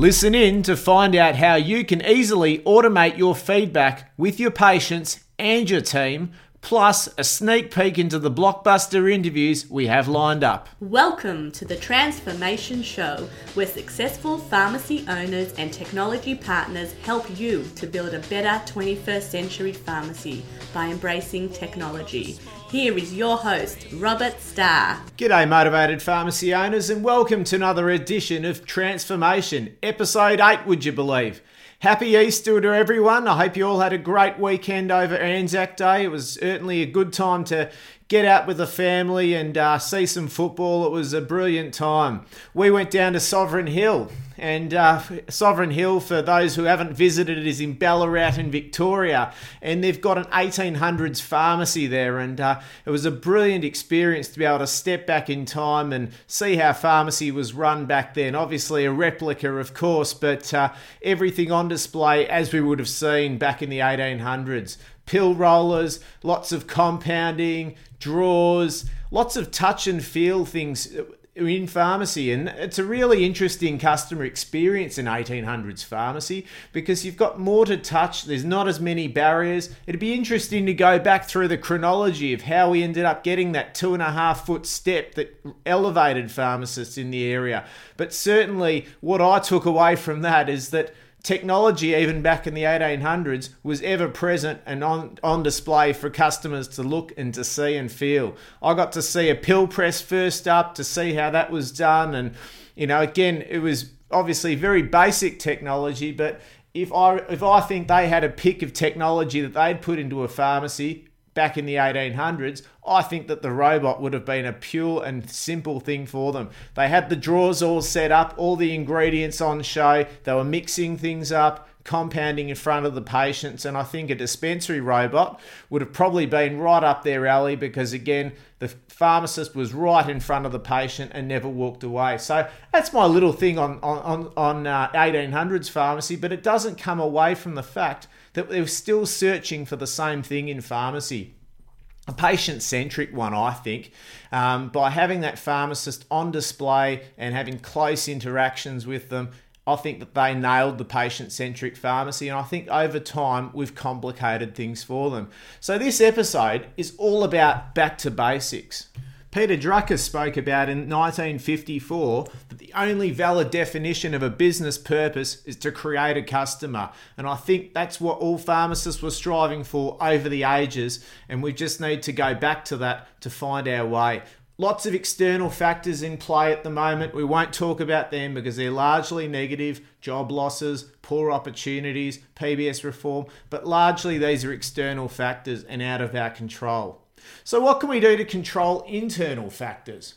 Listen in to find out how you can easily automate your feedback with your patients and your team, plus a sneak peek into the blockbuster interviews we have lined up. Welcome to the Transformation Show, where successful pharmacy owners and technology partners help you to build a better 21st century pharmacy by embracing technology. Here is your host, Robert Starr. G'day, motivated pharmacy owners, and welcome to another edition of Transformation, episode 8, would you believe? Happy Easter to everyone. I hope you all had a great weekend over Anzac Day. It was certainly a good time to get out with the family and uh, see some football. It was a brilliant time. We went down to Sovereign Hill and uh, Sovereign Hill, for those who haven't visited it, is in Ballarat in Victoria. And they've got an 1800s pharmacy there. And uh, it was a brilliant experience to be able to step back in time and see how pharmacy was run back then. Obviously, a replica, of course, but uh, everything on display as we would have seen back in the 1800s pill rollers, lots of compounding, drawers, lots of touch and feel things in pharmacy. And it's a really interesting customer experience in 1800s pharmacy because you've got more to touch. There's not as many barriers. It'd be interesting to go back through the chronology of how we ended up getting that two and a half foot step that elevated pharmacists in the area. But certainly what i took away from that is that technology, even back in the 1800s, was ever present and on, on display for customers to look and to see and feel. I got to see a pill press first up to see how that was done. And, you know, again, it was obviously very basic technology, but if I, if I think they had a pick of technology that they'd put into a pharmacy, back in the 1800s, I think that the robot would have been a pure and simple thing for them. They had the drawers all set up, all the ingredients on show, they were mixing things up, compounding in front of the patients, and I think a dispensary robot would have probably been right up their alley because, again, the pharmacist was right in front of the patient and never walked away. So that's my little thing on, on, on uh, 1800s pharmacy, but it doesn't come away from the fact that they're still searching for the same thing in pharmacy. A patient centric one, I think, um, by having that pharmacist on display and having close interactions with them. I think that they nailed the patient centric pharmacy, and I think over time we've complicated things for them. So, this episode is all about back to basics. Peter Drucker spoke about in 1954 that the only valid definition of a business purpose is to create a customer. And I think that's what all pharmacists were striving for over the ages. And we just need to go back to that to find our way. Lots of external factors in play at the moment. We won't talk about them because they're largely negative job losses, poor opportunities, PBS reform, but largely these are external factors and out of our control. So, what can we do to control internal factors?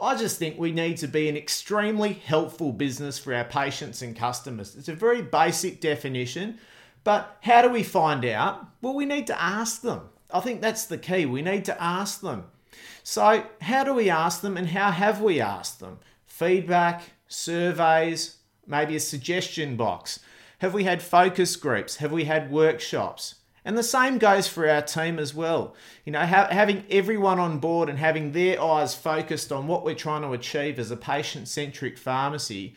I just think we need to be an extremely helpful business for our patients and customers. It's a very basic definition, but how do we find out? Well, we need to ask them. I think that's the key. We need to ask them. So, how do we ask them and how have we asked them? Feedback, surveys, maybe a suggestion box. Have we had focus groups? Have we had workshops? And the same goes for our team as well. You know, ha- having everyone on board and having their eyes focused on what we're trying to achieve as a patient centric pharmacy,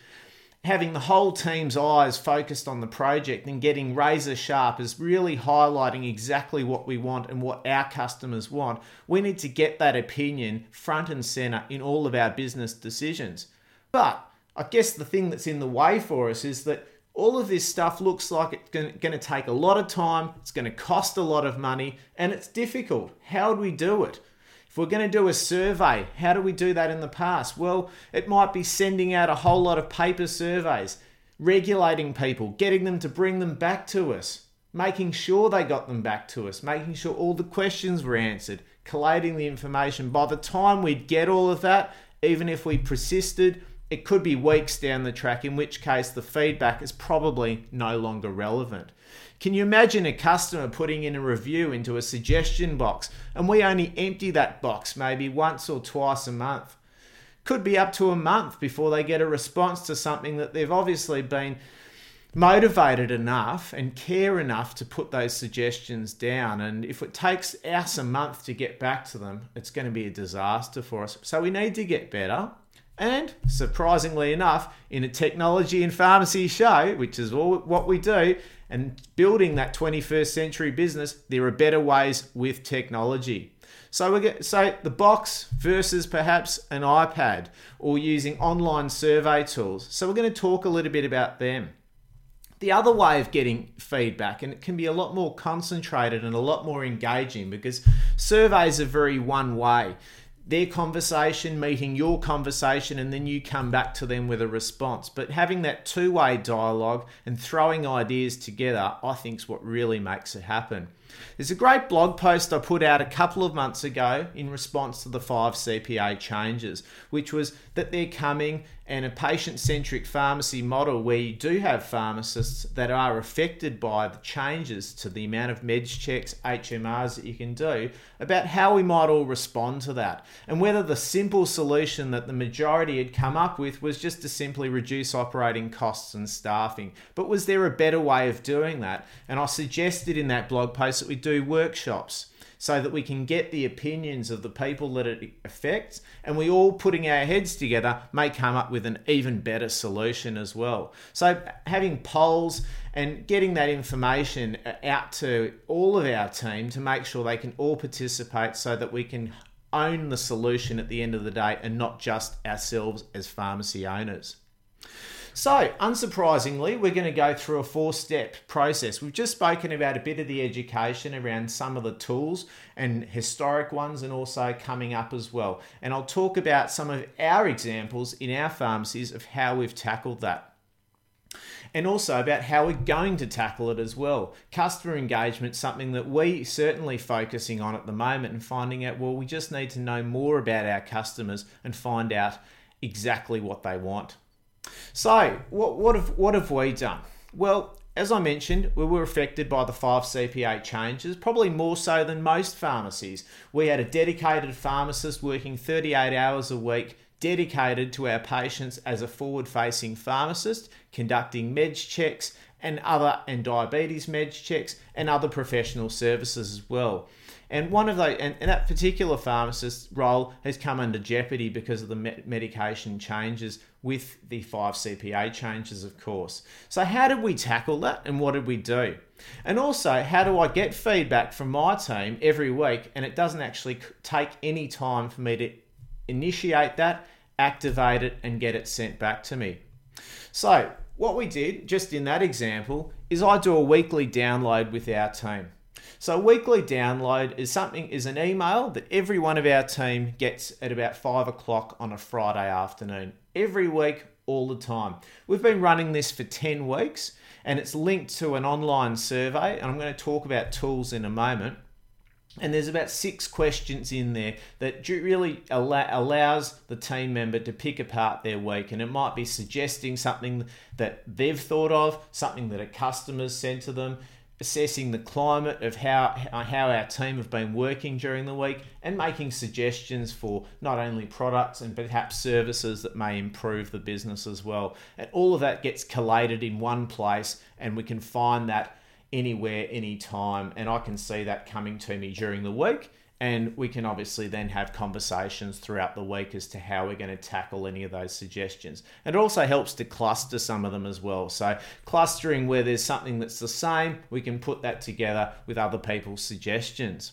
having the whole team's eyes focused on the project and getting razor sharp is really highlighting exactly what we want and what our customers want. We need to get that opinion front and center in all of our business decisions. But I guess the thing that's in the way for us is that all of this stuff looks like it's going to take a lot of time, it's going to cost a lot of money, and it's difficult. How do we do it? If we're going to do a survey, how do we do that in the past? Well, it might be sending out a whole lot of paper surveys, regulating people, getting them to bring them back to us, making sure they got them back to us, making sure all the questions were answered, collating the information. By the time we'd get all of that, even if we persisted, it could be weeks down the track, in which case the feedback is probably no longer relevant. Can you imagine a customer putting in a review into a suggestion box and we only empty that box maybe once or twice a month? Could be up to a month before they get a response to something that they've obviously been motivated enough and care enough to put those suggestions down. And if it takes us a month to get back to them, it's going to be a disaster for us. So we need to get better And surprisingly enough, in a technology and pharmacy show, which is all what we do, and building that 21st century business, there are better ways with technology. So we get so the box versus perhaps an iPad or using online survey tools. So we're going to talk a little bit about them. The other way of getting feedback, and it can be a lot more concentrated and a lot more engaging because surveys are very one way their conversation meeting your conversation and then you come back to them with a response. But having that two-way dialogue and throwing ideas together i think is what really makes it happen there's a great blog post I put out a couple of months ago in response to the five CPA changes, which was that they're coming and a patient centric pharmacy model where you do have pharmacists that are affected by the changes to the amount of meds checks, HMRs that you can do, about how we might all respond to that. And whether the simple solution that the majority had come up with was just to simply reduce operating costs and staffing. But was there a better way of doing that? And I suggested in that blog post that we do workshops so that we can get the opinions of the people that it affects and we all putting our heads together may come up with an even better solution as well. So having polls and getting that information uh, out to all of our team to make sure they can all participate so that we can own the solution at the end of the day and not just ourselves as pharmacy owners. So, unsurprisingly, we're going to go through a four step process. We've just spoken about a bit of the education around some of the tools and historic ones, and also coming up as well. And I'll talk about some of our examples in our pharmacies of how we've tackled that and also about how we're going to tackle it as well. Customer engagement, something that we certainly focusing on at the moment and finding out, well, we just need to know more about our customers and find out exactly what they want. So, what, what, have, what have we done? Well, as I mentioned, we were affected by the five CPA changes, probably more so than most pharmacies. We had a dedicated pharmacist working 38 hours a week, dedicated to our patients as a forward facing pharmacist, conducting meds checks and other and diabetes meds checks and other professional services as well. And one of those, and, and that particular pharmacist role has come under jeopardy because of the me- medication changes with the five CPA changes, of course. So, how did we tackle that and what did we do? And also, how do I get feedback from my team every week and it doesn't actually take any time for me to initiate that, activate it, and get it sent back to me? So, what we did just in that example is I do a weekly download with our team. So weekly download is something is an email that every one of our team gets at about five o'clock on a Friday afternoon. Every week, all the time. We've been running this for 10 weeks and it's linked to an online survey. And I'm going to talk about tools in a moment. And there's about six questions in there that really allows the team member to pick apart their week. And it might be suggesting something that they've thought of, something that a customer's sent to them, assessing the climate of how, how our team have been working during the week and making suggestions for not only products and perhaps services that may improve the business as well. And all of that gets collated in one place and we can find that anywhere, anytime. And I can see that coming to me during the week and we can obviously then have conversations throughout the week as to how we're going to tackle any of those suggestions. It also helps to cluster some of them as well. So, clustering where there's something that's the same, we can put that together with other people's suggestions.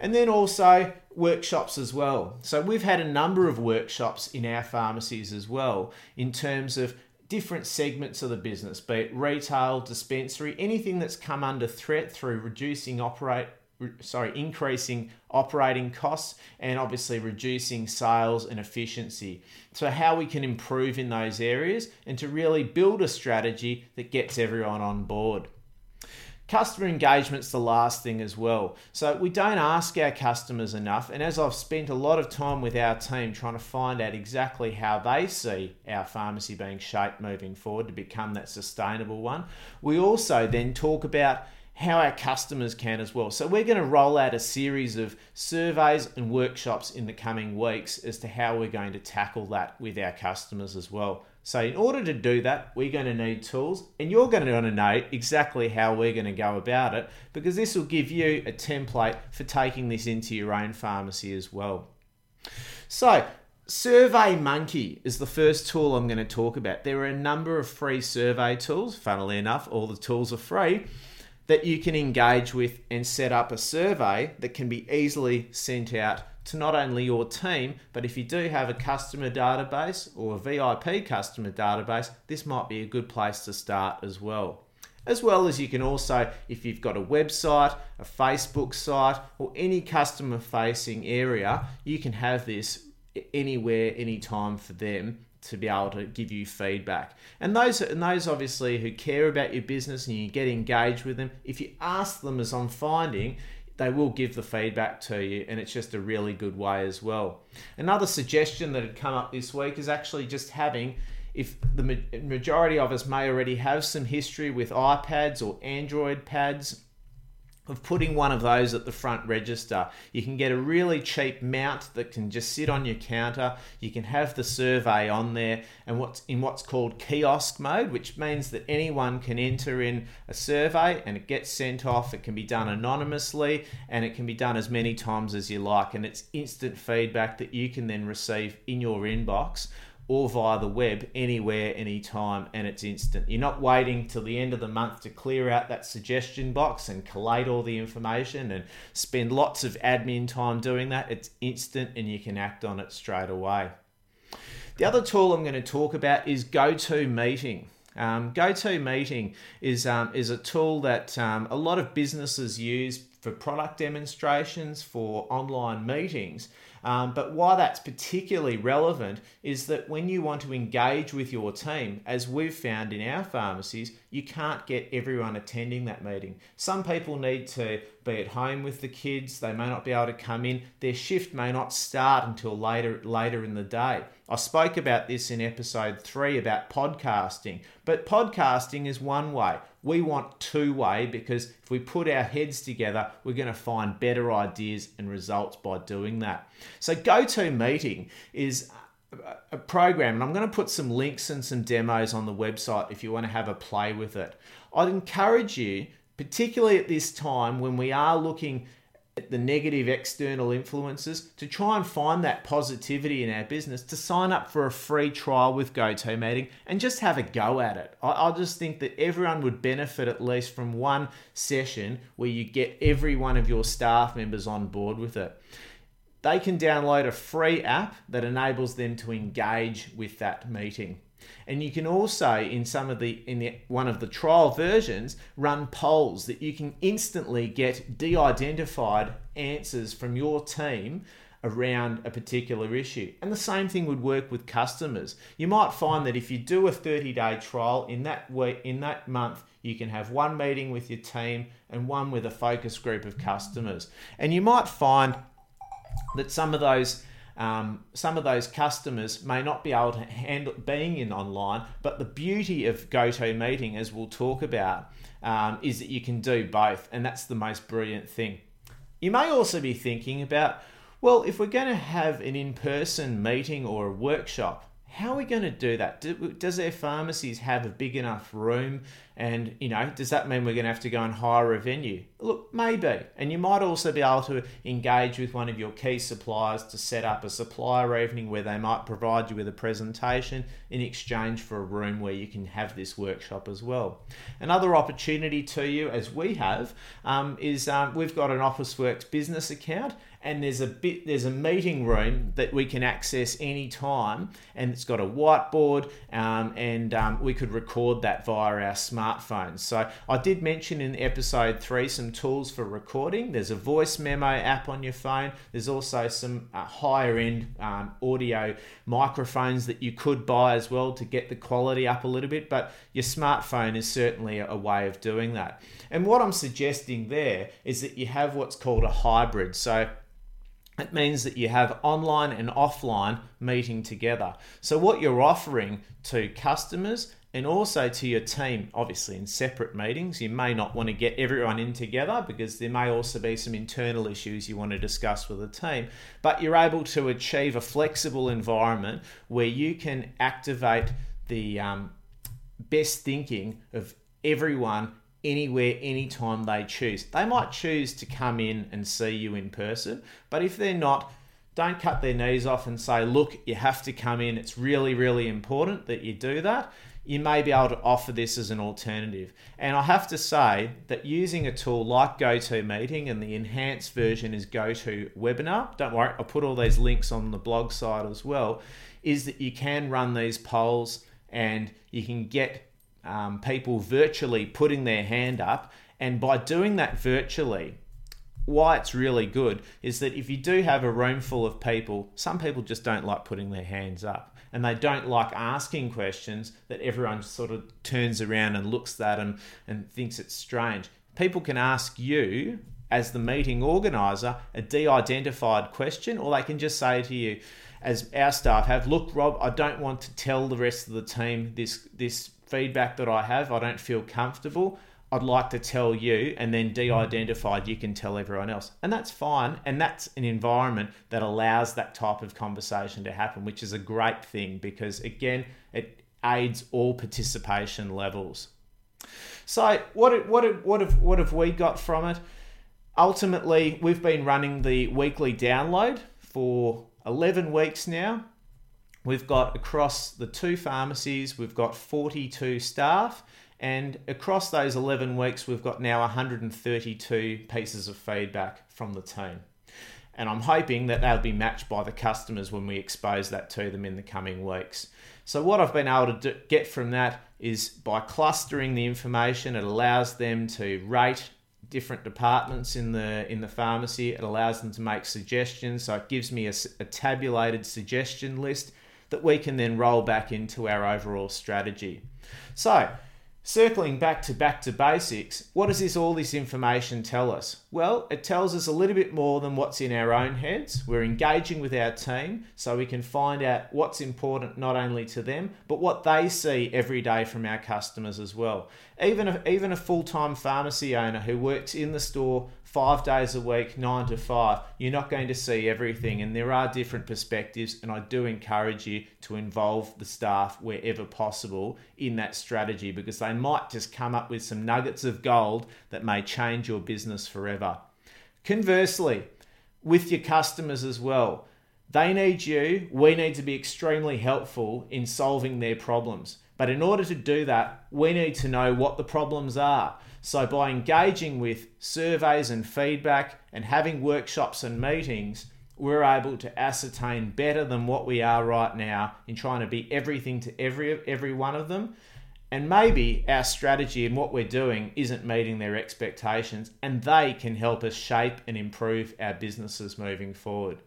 And then also workshops as well. So, we've had a number of workshops in our pharmacies as well in terms of different segments of the business, be it retail, dispensary, anything that's come under threat through reducing operate sorry, increasing operating costs and obviously reducing sales and efficiency. So, how we can improve in those areas and to really build a strategy that gets everyone on board. Customer engagement's the last thing as well. So we don't ask our customers enough. And as I've spent a lot of time with our team trying to find out exactly how they see our pharmacy being shaped moving forward to become that sustainable one, we also then talk about how our customers can as well. So, we're going to roll out a series of surveys and workshops in the coming weeks as to how we're going to tackle that with our customers as well. So, in order to do that, we're going to need tools, and you're going to want to know exactly how we're going to go about it because this will give you a template for taking this into your own pharmacy as well. So, Survey Monkey is the first tool I'm going to talk about. There are a number of free survey tools, funnily enough, all the tools are free, that you can engage with and set up a survey that can be easily sent out to not only your team, but if you do have a customer database or a VIP customer database, this might be a good place to start as well. As well as you can also, if you've got a website, a Facebook site, or any customer facing area, you can have this anywhere, anytime for them to be able to give you feedback. And those and those obviously who care about your business and you get engaged with them, if you ask them as I'm finding, they will give the feedback to you and it's just a really good way as well. Another suggestion that had come up this week is actually just having if the majority of us may already have some history with iPads or Android pads of putting one of those at the front register. You can get a really cheap mount that can just sit on your counter. You can have the survey on there and what's in what's called kiosk mode, which means that anyone can enter in a survey and it gets sent off. It can be done anonymously and it can be done as many times as you like and it's instant feedback that you can then receive in your inbox or via the web anywhere, anytime, and it's instant. You're not waiting till the end of the month to clear out that suggestion box and collate all the information and spend lots of admin time doing that. It's instant and you can act on it straight away. The other tool I'm going to talk about is GoToMeeting. Um, GoToMeeting is, um, is a tool that um, a lot of businesses use for product demonstrations, for online meetings. Um, but why that's particularly relevant is that when you want to engage with your team, as we've found in our pharmacies, you can't get everyone attending that meeting. Some people need to be at home with the kids, they may not be able to come in, their shift may not start until later later in the day. I spoke about this in episode 3 about podcasting, but podcasting is one way. We want two way because if we put our heads together, we're going to find better ideas and results by doing that. So, GoToMeeting is a program, and I'm going to put some links and some demos on the website if you want to have a play with it. I'd encourage you, particularly at this time when we are looking the negative external influences to try and find that positivity in our business to sign up for a free trial with GoToMeeting and just have a go at it. I, I just think that everyone would benefit at least from one session where you get every one of your staff members on board with it. They can download a free app that enables them to engage with that meeting. And you can also, in some of the in the, one of the trial versions, run polls that you can instantly get de-identified answers from your team around a particular issue. And the same thing would work with customers. You might find that if you do a 30-day trial in that week, in that month, you can have one meeting with your team and one with a focus group of customers. And you might find that some of those um, some of those customers may not be able to handle being in online, but the beauty of GoToMeeting, as we'll talk about, um, is that you can do both, and that's the most brilliant thing. You may also be thinking about, well, if we're going to have an in person meeting or a workshop, how are we going to do that? Do, does their pharmacies have a big enough room? And, you know, does that mean we're going to have to go and hire a venue? Look, maybe. And you might also be able to engage with one of your key suppliers to set up a supplier evening where they might provide you with a presentation in exchange for a room where you can have this workshop as well. Another opportunity to you, as we have, um, is um, we've got an Officeworks business account and there's a bit there's a meeting room that we can access anytime and it's got a whiteboard um, and um, we could record that via our smartphones so i did mention in episode 3 some tools for recording. There's a voice memo app on your phone. There's also some uh, higher end um, audio microphones that you could buy as well to get the quality up a little bit but your smartphone is certainly a way of doing that. And what i'm suggesting there is that you have what's called a hybrid. So it means that you have online and offline meeting together. So, what you're offering to customers and also to your team, obviously in separate meetings, you may not want to get everyone in together because there may also be some internal issues you want to discuss with the team. But you're able to achieve a flexible environment where you can activate the um, best thinking of everyone anywhere, anytime they choose. They might choose to come in and see you in person, but if they're not don't cut their knees off and say, look, you have to come in. It's really, really important that you do that. You may be able to offer this as an alternative. And I have to say that using a tool like GoToMeeting and the enhanced version is GoToWebinar, don't worry, I'll put all these links on the blog site as well, is that you can run these polls and you can get um, people virtually putting their hand up. And by doing that virtually, why it's really good is that if you do have a room full of people, some people just don't like putting their hands up and they don't like asking questions that everyone sort of turns around and looks at and, and thinks it's strange. People can ask you, as the meeting organizer, a de identified question, or they can just say to you, as our staff have, look, Rob, I don't want to tell the rest of the team this, this feedback that I have. I don't feel comfortable. I'd like to tell you, and then de identified, you can tell everyone else. And that's fine. And that's an environment that allows that type of conversation to happen, which is a great thing because, again, it aids all participation levels. So, what, what, what, have, what have we got from it? Ultimately, we've been running the weekly download for 11 weeks now. We've got across the two pharmacies, we've got 42 staff and across those 11 weeks, we've got now 132 pieces of feedback from the team. And I'm hoping that they'll be matched by the customers when we expose that to them in the coming weeks. So, what I've been able to do, get from that is by clustering the information, it allows them to rate different departments in the in the pharmacy. It allows them to make suggestions. So it gives me a, a, tabulated suggestion list that we can then roll back into our overall strategy. So Circling back to back to basics, what does this all this information tell us? Well, it tells us a little bit more than what's in our own heads. We're engaging with our team so we can find out what's important not only to them, but what they see every day from our customers as well. Even a, even a full-time pharmacy owner who works in the store five days a week, nine to five, you're not going to see everything. And there are different perspectives. And I do encourage you to involve the staff wherever possible in that strategy because they might just come up with some nuggets of gold that may change your business forever. Conversely, with your customers as well, they need you. We need to be extremely helpful in solving their problems. But in order to do that, we need to know what the problems are. So, by engaging with surveys and feedback and having workshops and meetings, we're able to ascertain better than what we are right now in trying to be everything to every every one of them. And maybe our strategy and what we're doing isn't meeting their expectations, and they can help us shape and improve our businesses moving forward.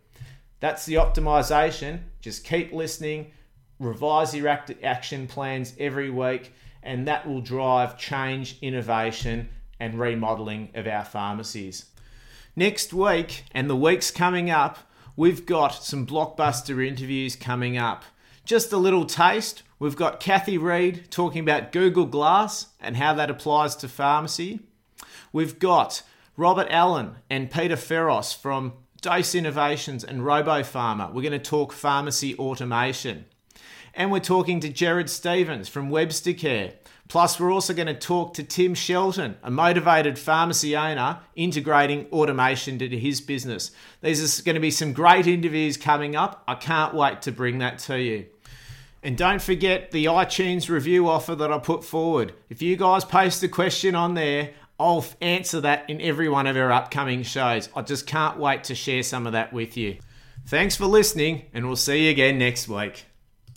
That's the optimization. Just keep listening, revise your action plans every week and that will drive change, innovation, and remodeling of our pharmacies. Next week, and the weeks coming up, we've got some blockbuster interviews coming up. Just a little taste. We've got Kathy Reed talking about Google Glass and how that applies to pharmacy. We've got Robert Allen and Peter Ferros from Dose Innovations and RoboPharma. We're going to talk pharmacy automation. And we're talking to Jared Stevens from Webstercare. Plus, we're also going to talk to Tim Shelton, a motivated pharmacy owner, integrating automation into his business. These are going to be some great interviews coming up. I can't wait to bring that to you. And don't forget the iTunes review offer that I put forward. If you guys post a question on there, I'll answer that in every one of our upcoming shows. I just can't wait to share some of that with you. Thanks for listening, and we'll see you again next week.